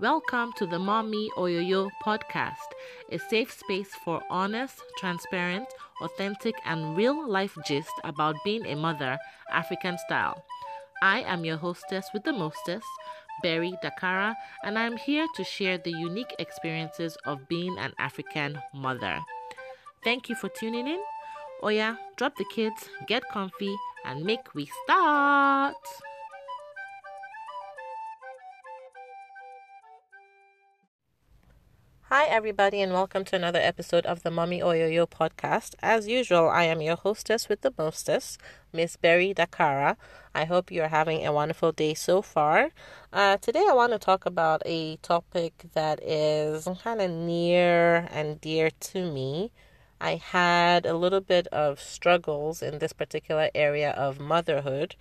Welcome to the Mommy Oyoyo podcast, a safe space for honest, transparent, authentic, and real life gist about being a mother, African style. I am your hostess with the mostest, Berry Dakara, and I'm here to share the unique experiences of being an African mother. Thank you for tuning in. Oya, drop the kids, get comfy, and make we start. Hi, everybody, and welcome to another episode of the Mommy Oyoyo podcast. As usual, I am your hostess with the mostess, Miss Berry Dakara. I hope you're having a wonderful day so far. Uh, today, I want to talk about a topic that is kind of near and dear to me. I had a little bit of struggles in this particular area of motherhood,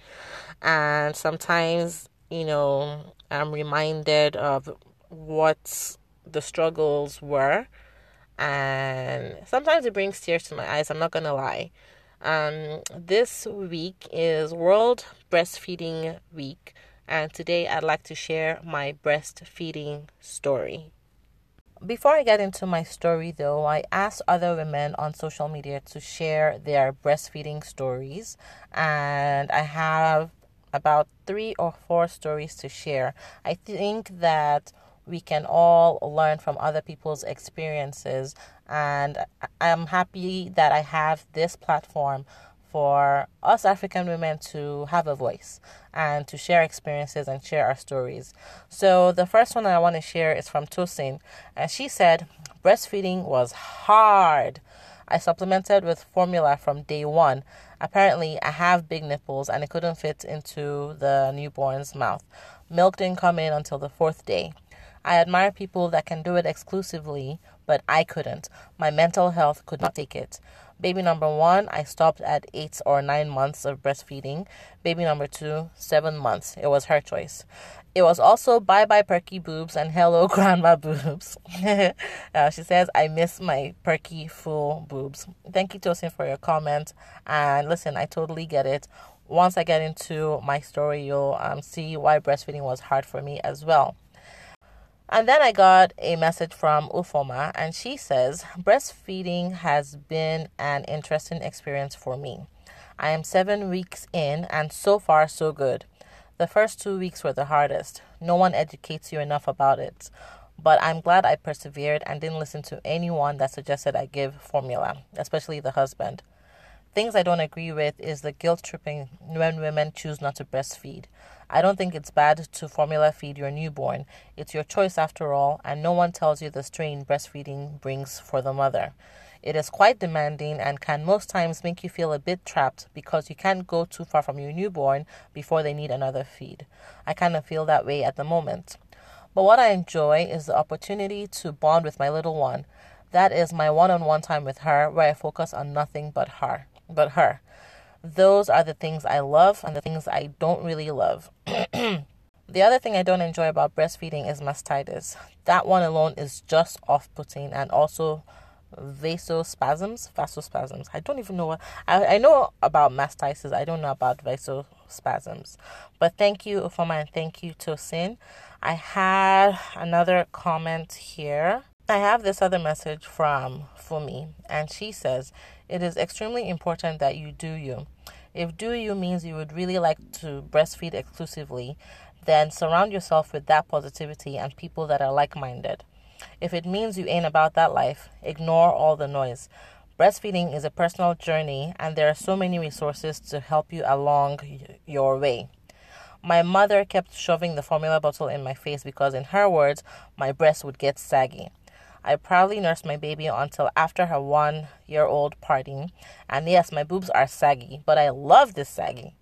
and sometimes, you know, I'm reminded of what's the struggles were. And sometimes it brings tears to my eyes, I'm not gonna lie. Um, this week is World Breastfeeding Week, and today I'd like to share my breastfeeding story. Before I get into my story, though, I asked other women on social media to share their breastfeeding stories, and I have about three or four stories to share. I think that we can all learn from other people's experiences. And I'm happy that I have this platform for us African women to have a voice and to share experiences and share our stories. So, the first one I want to share is from Tosin, and she said, Breastfeeding was hard. I supplemented with formula from day one. Apparently, I have big nipples and it couldn't fit into the newborn's mouth. Milk didn't come in until the fourth day. I admire people that can do it exclusively, but I couldn't. My mental health could not take it. Baby number one, I stopped at eight or nine months of breastfeeding. Baby number two, seven months. It was her choice. It was also bye bye perky boobs and hello grandma boobs. uh, she says, I miss my perky full boobs. Thank you, Tosin, for your comment. And listen, I totally get it. Once I get into my story, you'll um, see why breastfeeding was hard for me as well. And then I got a message from Ufoma, and she says, Breastfeeding has been an interesting experience for me. I am seven weeks in, and so far, so good. The first two weeks were the hardest. No one educates you enough about it. But I'm glad I persevered and didn't listen to anyone that suggested I give formula, especially the husband. Things I don't agree with is the guilt tripping when women choose not to breastfeed. I don't think it's bad to formula feed your newborn. It's your choice after all, and no one tells you the strain breastfeeding brings for the mother. It is quite demanding and can most times make you feel a bit trapped because you can't go too far from your newborn before they need another feed. I kind of feel that way at the moment. But what I enjoy is the opportunity to bond with my little one. That is my one on one time with her where I focus on nothing but her but her. Those are the things I love and the things I don't really love. the other thing I don't enjoy about breastfeeding is mastitis. That one alone is just off putting and also vasospasms. Vasospasms. I don't even know what I, I know about mastitis. I don't know about vasospasms. But thank you, Ufoma, and thank you, Tosin. I had another comment here. I have this other message from Fumi, and she says, It is extremely important that you do you. If do you means you would really like to breastfeed exclusively, then surround yourself with that positivity and people that are like minded. If it means you ain't about that life, ignore all the noise. Breastfeeding is a personal journey, and there are so many resources to help you along your way. My mother kept shoving the formula bottle in my face because, in her words, my breasts would get saggy. I proudly nursed my baby until after her one year old party. And yes, my boobs are saggy, but I love this saggy.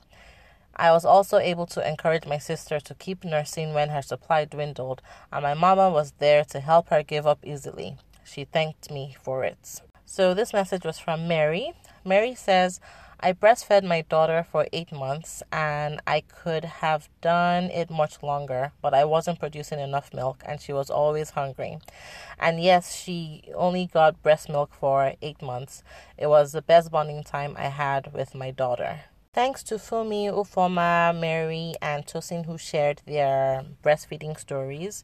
I was also able to encourage my sister to keep nursing when her supply dwindled, and my mama was there to help her give up easily. She thanked me for it. So, this message was from Mary. Mary says, I breastfed my daughter for eight months and I could have done it much longer, but I wasn't producing enough milk and she was always hungry. And yes, she only got breast milk for eight months. It was the best bonding time I had with my daughter. Thanks to Fumi, Ufoma, Mary, and Tosin who shared their breastfeeding stories.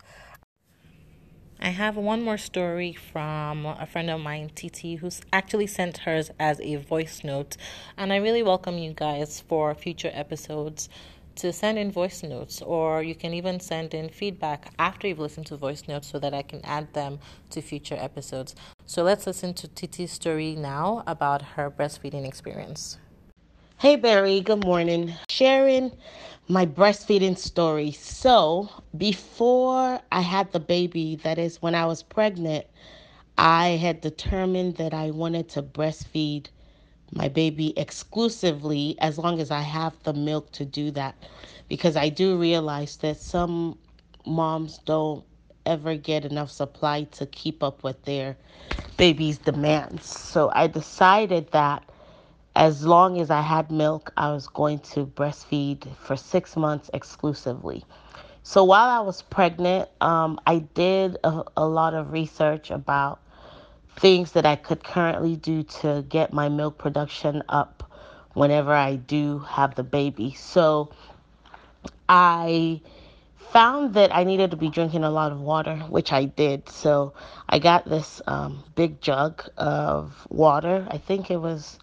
I have one more story from a friend of mine, TT, who's actually sent hers as a voice note. And I really welcome you guys for future episodes to send in voice notes, or you can even send in feedback after you've listened to voice notes so that I can add them to future episodes. So let's listen to TT's story now about her breastfeeding experience. Hey, Berry, good morning. Sharing my breastfeeding story. So, before I had the baby, that is when I was pregnant, I had determined that I wanted to breastfeed my baby exclusively as long as I have the milk to do that. Because I do realize that some moms don't ever get enough supply to keep up with their baby's demands. So I decided that as long as I had milk, I was going to breastfeed for six months exclusively. So while I was pregnant, um, I did a, a lot of research about things that I could currently do to get my milk production up whenever I do have the baby. So I found that I needed to be drinking a lot of water, which I did. So I got this um, big jug of water. I think it was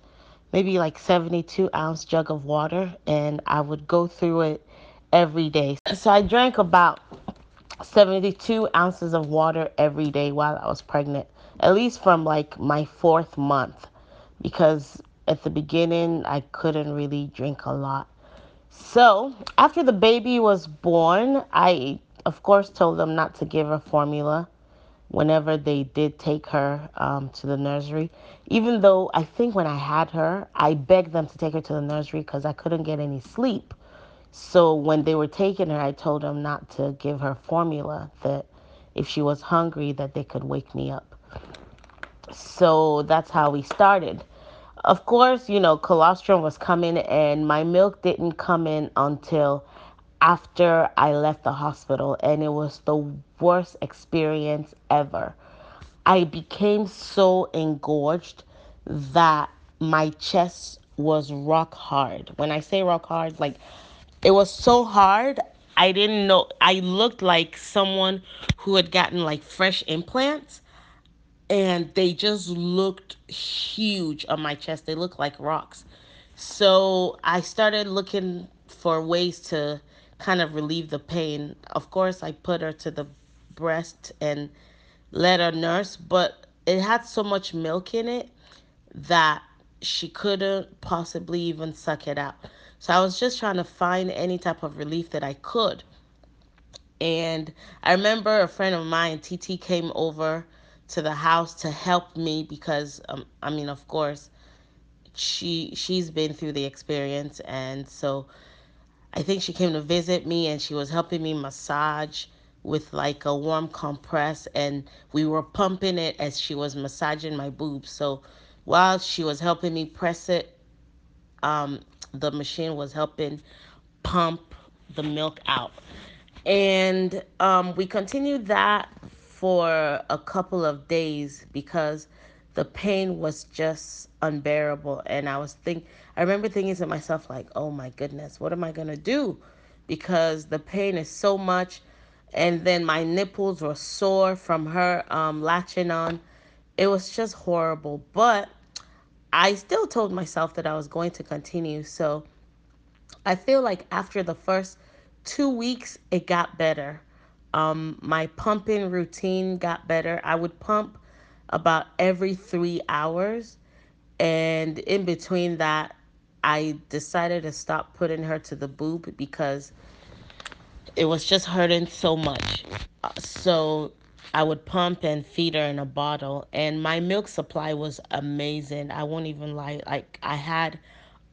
maybe like 72 ounce jug of water, and I would go through it every day. So I drank about 72 ounces of water every day while I was pregnant, at least from like my fourth month, because at the beginning I couldn't really drink a lot. So after the baby was born, I of course told them not to give her formula whenever they did take her um, to the nursery. Even though I think when I had her, I begged them to take her to the nursery because I couldn't get any sleep. So when they were taking her, I told them not to give her formula, that if she was hungry, that they could wake me up. So that's how we started. Of course, you know, colostrum was coming and my milk didn't come in until after I left the hospital, and it was the worst experience ever. I became so engorged that my chest was rock hard. When I say rock hard, like it was so hard, I didn't know. I looked like someone who had gotten like fresh implants and they just looked huge on my chest. They looked like rocks. So I started looking for ways to kind of relieve the pain. Of course, I put her to the breast and let her nurse, but it had so much milk in it that she couldn't possibly even suck it out. So I was just trying to find any type of relief that I could. And I remember a friend of mine, TT, came over to the house to help me because, um, I mean, of course, she she's been through the experience, and so I think she came to visit me and she was helping me massage with like a warm compress and we were pumping it as she was massaging my boobs. So while she was helping me press it, um, the machine was helping pump the milk out. And um, we continued that for a couple of days because the pain was just unbearable. And i was think i remember thinking to myself like oh my goodness what am i going to do? Because the pain is so much. And then my nipples were sore from her um, latching on. It was just horrible. But i still told myself that i was going to continue. So i feel like after the first two weeks it got better. Um, my pumping routine got better. I would pump about every three hours. And in between that, I decided to stop putting her to the boob because it was just hurting so much. So I would pump and feed her in a bottle, and my milk supply was amazing. I won't even lie, like, I had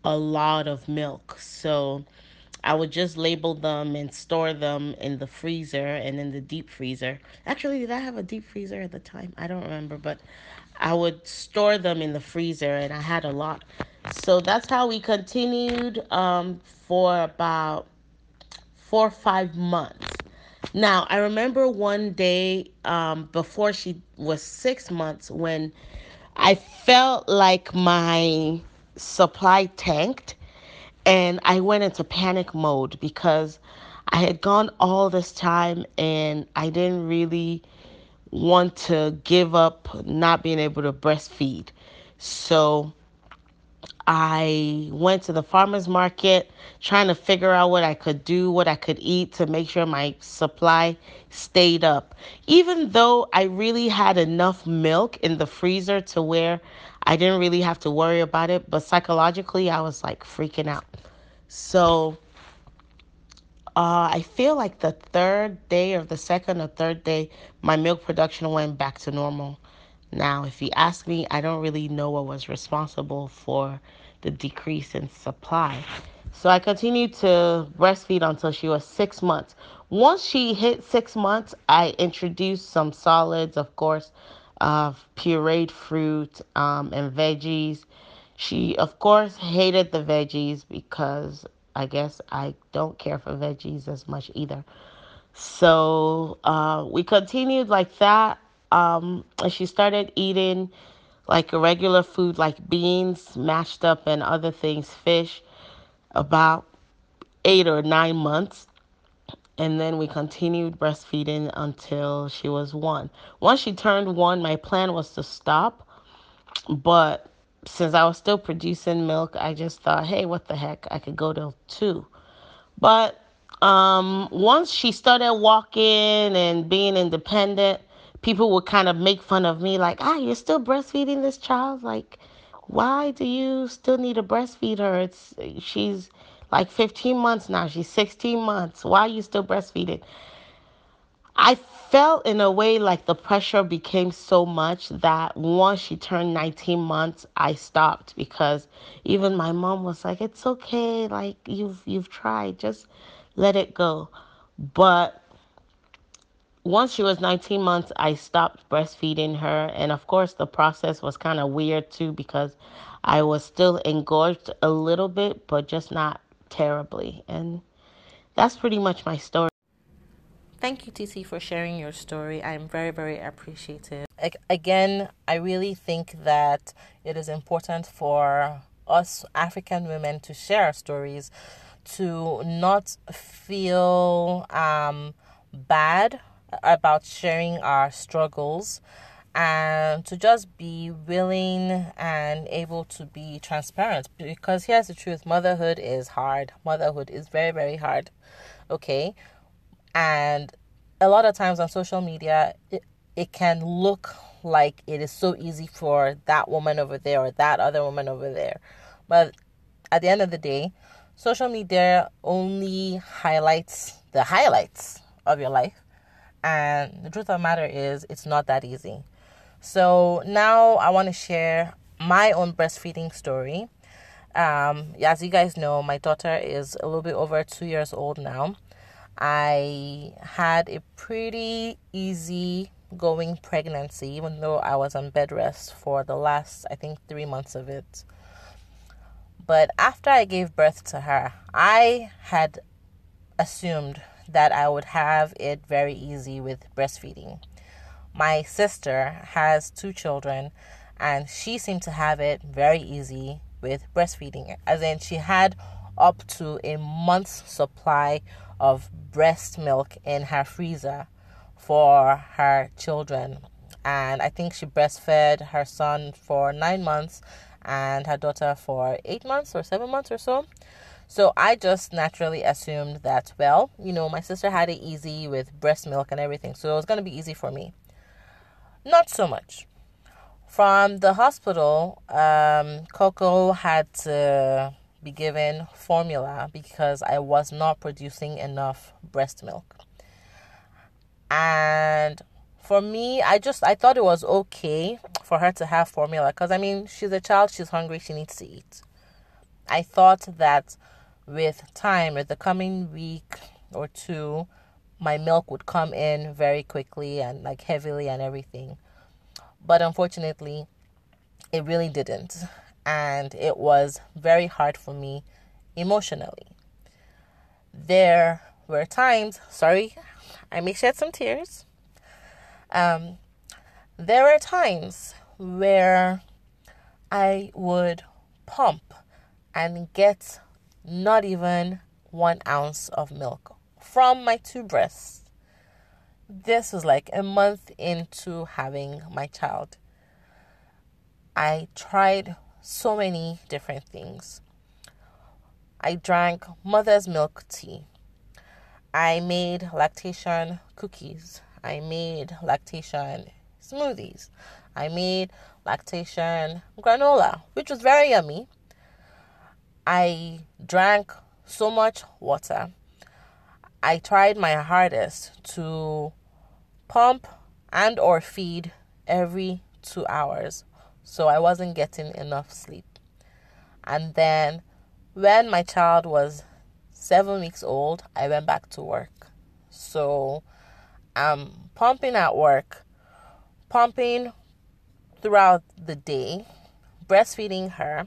a lot of milk. So I would just label them and store them in the freezer and in the deep freezer. Actually, did I have a deep freezer at the time? I don't remember, but I would store them in the freezer and I had a lot. So that's how we continued um, for about four or five months. Now, I remember one day um, before she was six months when I felt like my supply tanked and I went into panic mode because I had gone all this time and I didn't really want to give up not being able to breastfeed. So I went to the farmer's market trying to figure out what I could do, what I could eat to make sure my supply stayed up. Even though I really had enough milk in the freezer to where I didn't really have to worry about it, but psychologically I was like freaking out. So uh, I feel like the third day or the second or third day, my milk production went back to normal. Now, if you ask me, I don't really know what was responsible for the decrease in supply. So I continued to breastfeed until she was six months. Once she hit six months, I introduced some solids, of course, uh, pureed fruit um, and veggies. She, of course, hated the veggies because I guess I don't care for veggies as much either. So uh, we continued like that. Um, and she started eating like regular food, like beans mashed up and other things, fish, about eight or nine months. And then we continued breastfeeding until she was one. Once she turned one, my plan was to stop. But since I was still producing milk, I just thought, hey, what the heck? I could go to two. But um, once she started walking and being independent, people would kind of make fun of me, like, ah, you're still breastfeeding this child? Like, why do you still need to breastfeed her? It's she's like 15 months now. She's 16 months. Why are you still breastfeeding? I felt in a way like the pressure became so much that once she turned 19 months, I stopped because even my mom was like, "It's okay. Like you've you've tried. Just let it go." But once she was 19 months, I stopped breastfeeding her. And of course, the process was kind of weird too because I was still engorged a little bit, but just not terribly. And that's pretty much my story. Thank you, TT, for sharing your story. I'm very, very appreciative. Again, I really think that it is important for us African women to share our stories, to not feel um, bad about sharing our struggles and to just be willing and able to be transparent because here's the truth motherhood is hard. Motherhood is very very hard okay? And a lot of times on social media it, it can look like it is so easy for that woman over there or that other woman over there. But at the end of the day social media only highlights the highlights of your life. And the truth of the matter is, it's not that easy. So now I want to share my own breastfeeding story. Um, as you guys know, my daughter is a little bit over two years old now. I had a pretty easy going pregnancy, even though I was on bed rest for the last, I think, three months of it. But after I gave birth to her, I had assumed that I would have it very easy with breastfeeding. My sister has two children, and she seemed to have it very easy with breastfeeding, as in, she had up to a month's supply of breast milk in her freezer for her children. And I think she breastfed her son for nine months and her daughter for eight months or seven months or so. So I just naturally assumed that, well, you know, my sister had it easy with breast milk and everything, so it was going to be easy for me. Not so much. From the hospital, um, Coco had to be given formula because I was not producing enough breast milk. And for me, I just I thought it was okay for her to have formula because I mean she's a child, she's hungry, she needs to eat. I thought that with time, with the coming week or two, my milk would come in very quickly and like heavily and everything. But unfortunately, it really didn't. And it was very hard for me emotionally. There were times, sorry, I may shed some tears. Um, there were times where I would pump and get not even one ounce of milk from my two breasts. this was like a month into having my child. I tried so many different things. I drank mother's milk tea. I made lactation cookies. I made lactation smoothies. I made lactation granola, which was very yummy. I drank so much water. I tried my hardest to pump and or feed every 2 hours. So I wasn't getting enough sleep. And then when my child was 7 weeks old, I went back to work. So I'm pumping at work, pumping throughout the day, breastfeeding her,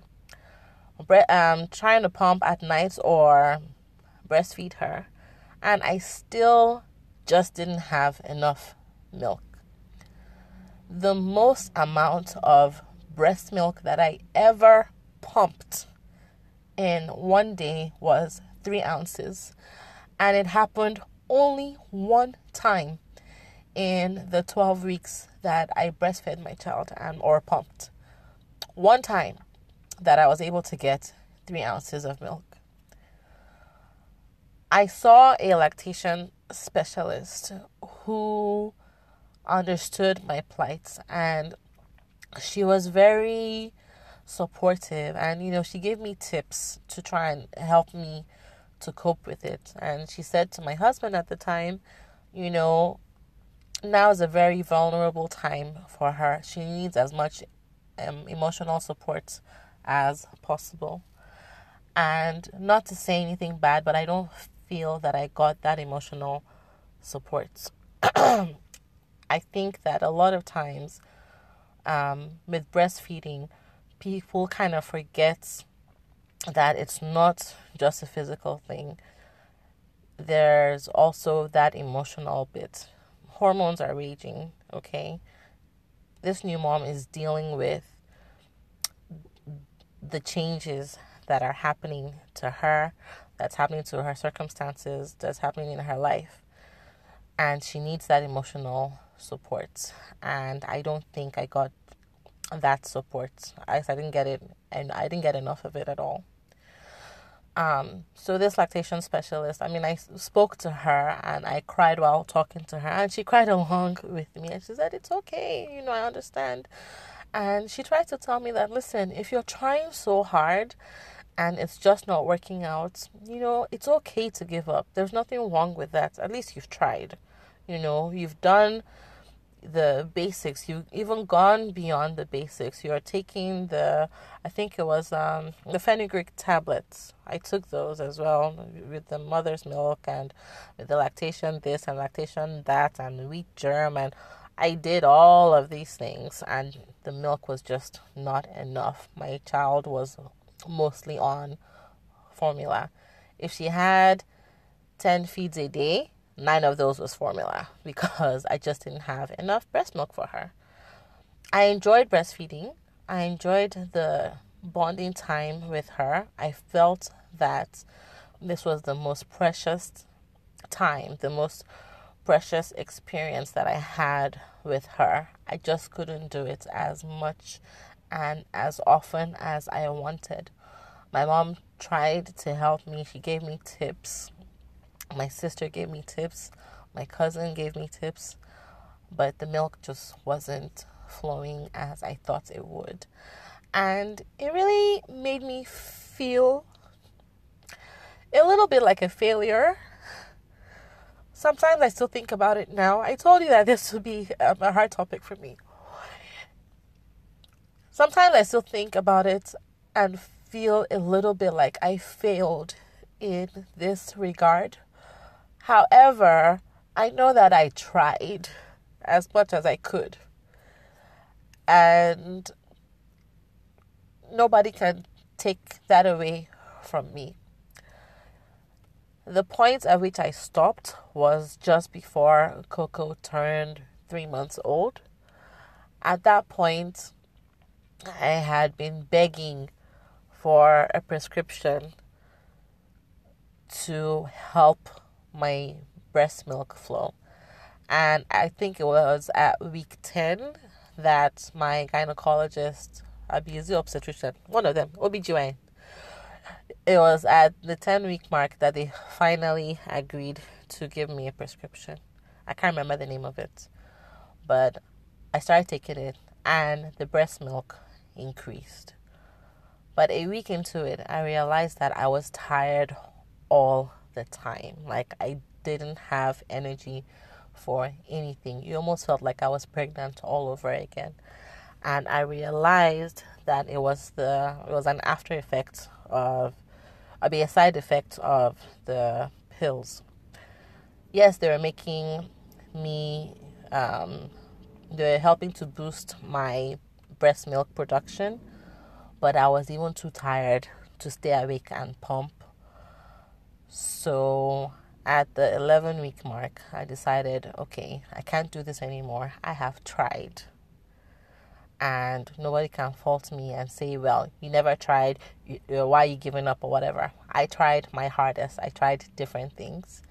um, trying to pump at night or breastfeed her, and I still just didn't have enough milk. The most amount of breast milk that I ever pumped in one day was three ounces, and it happened only one time in the 12 weeks that I breastfed my child and or pumped. One time that I was able to get three ounces of milk. I saw a lactation specialist who understood my plight and she was very supportive and you know she gave me tips to try and help me to cope with it and she said to my husband at the time you know now is a very vulnerable time for her. She needs as much um, emotional support as possible. And not to say anything bad, but I don't feel that I got that emotional support. I think that a lot of times um, with breastfeeding, people kind of forget that it's not just a physical thing. There's also that emotional bit hormones are raging, okay? This new mom is dealing with the changes that are happening to her, that's happening to her circumstances, that's happening in her life. And she needs that emotional support. And I don't think I got that support. I, I didn't get it, and I didn't get enough of it at all. Um, so this lactation specialist, I mean, I spoke to her and I cried while talking to her, and she cried along with me, and she said, "It's okay, you know, I understand." And she tried to tell me that, listen, if you're trying so hard and it's just not working out, you know, it's okay to give up. There's nothing wrong with that. At least you've tried. You know, you've done the basics. You've even gone beyond the basics. You are taking the, I think it was um, the fenugreek tablets. I took those as well with the mother's milk and with the lactation this and lactation that and wheat germ and I did all of these things and the milk was just not enough. My child was mostly on formula. If she had 10 feeds a day, nine of those was formula because I just didn't have enough breast milk for her. I enjoyed breastfeeding. I enjoyed the bonding time with her. I felt that this was the most precious time, the most precious experience that I had with her. I just couldn't do it as much and as often as I wanted. My mom tried to help me, she gave me tips my sister gave me tips, my cousin gave me tips, but the milk just wasn't flowing as I thought it would. And it really made me feel a little bit like a failure. Sometimes I still think about it now. I told you that this would be um, a hard topic for me. Sometimes I still think about it and feel a little bit like I failed in this regard. However, I know that I tried as much as I could. And nobody can take that away from me. The point at which I stopped was just before Coco turned three months old. At that point, I had been begging for a prescription to help my breast milk flow. And I think it was at week 10 that my gynecologist, abused obstetrician, one of them, OBGYN, it was at the 10 week mark that they finally agreed to give me a prescription. I can't remember the name of it, but I started taking it and the breast milk increased. But a week into it, I realized that I was tired all the time. Like I didn't have energy for anything. You almost felt like I was pregnant all over again. And I realized that it was the it was an after effect of I be a side effect of the pills. Yes, they were making me um, they were helping to boost my breast milk production, but I was even too tired to stay awake and pump. So at the 11 week mark, I decided, okay, I can't do this anymore. I have tried. And nobody can fault me and say, well, you never tried. why are you giving up or whatever? I tried my hardest. I tried different things.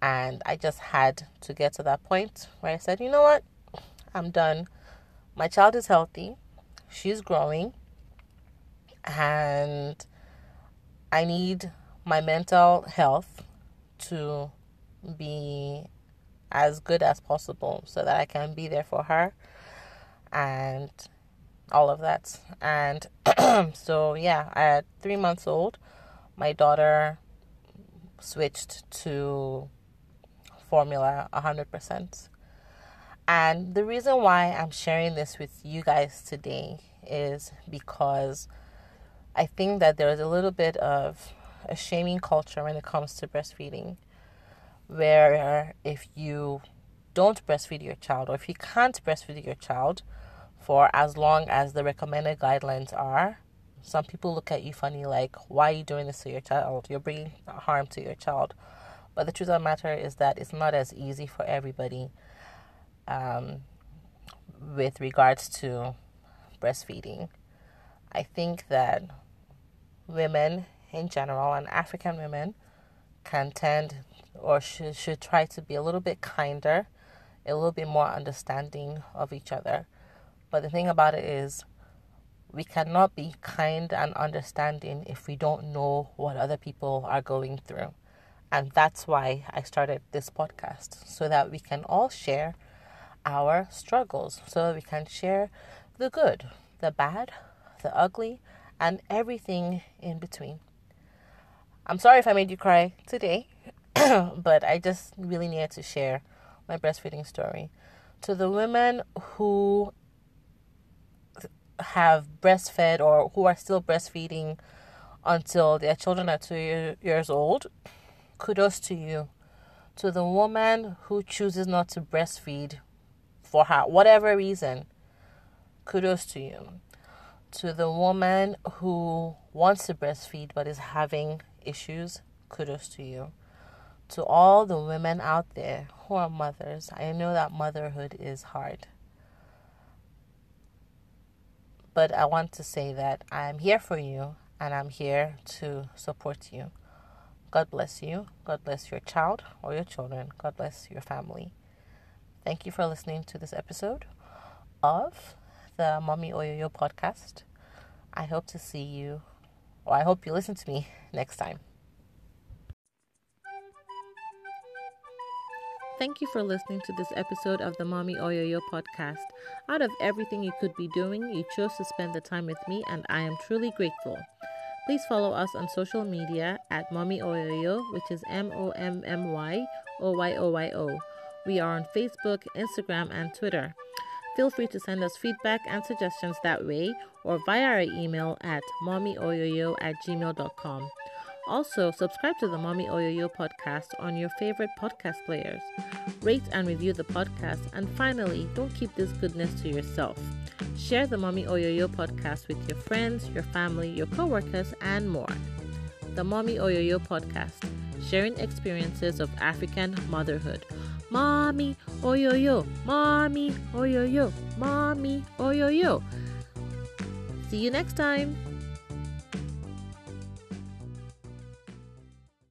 And I just had to get to that point where I said, you know what? I'm done. My child is healthy. She's growing. And I need my mental health to be as good as possible so that I can be there for her and all of that. And so, yeah, at three months old, my daughter switched to formula 100%. And the reason why I'm sharing this with you guys today is because I think that there is a little bit of a shaming culture when it comes to breastfeeding, where if you don't breastfeed your child or if you can't breastfeed your child for as long as the recommended guidelines are, some people look at you funny like, why are you doing this to your child? You're bringing harm to your child. But the truth of the matter is that it's not as easy for everybody um, with regards to breastfeeding. I think that women in general and African women can tend or should, should try to be a little bit kinder, a little bit more understanding of each other. But the thing about it is, we cannot be kind and understanding if we don't know what other people are going through. And that's why I started this podcast, so that we can all share our struggles, so that we can share the good, the bad, the ugly, and everything in between. I'm sorry if I made you cry today, but I just really needed to share my breastfeeding story. To the women who have breastfed or who are still breastfeeding until their children are two years old, kudos to you. To the woman who chooses not to breastfeed for her, whatever reason, kudos to you. To the woman who wants to breastfeed but is having issues, kudos to you. To all the women out there who are mothers, I know that motherhood is hard. But I want to say that I'm here for you and I'm here to support you. God bless you. God bless your child or your children. God bless your family. Thank you for listening to this episode of the Mommy Oyoyo podcast. I hope to see you or I hope you listen to me next time. Thank you for listening to this episode of the Mommy Oyoyo podcast. Out of everything you could be doing, you chose to spend the time with me, and I am truly grateful. Please follow us on social media at Mommy Oyoyo, which is M O M M Y O Y O Y O. We are on Facebook, Instagram, and Twitter. Feel free to send us feedback and suggestions that way or via our email at mommyoyoyo at gmail.com. Also, subscribe to the Mommy Oyoyo podcast on your favorite podcast players. Rate and review the podcast. And finally, don't keep this goodness to yourself. Share the Mommy Oyoyo podcast with your friends, your family, your coworkers, and more. The Mommy Oyoyo podcast, sharing experiences of African motherhood. Mommy, oh yo yo, mommy, oh yo yo, mommy, oh yo yo. See you next time.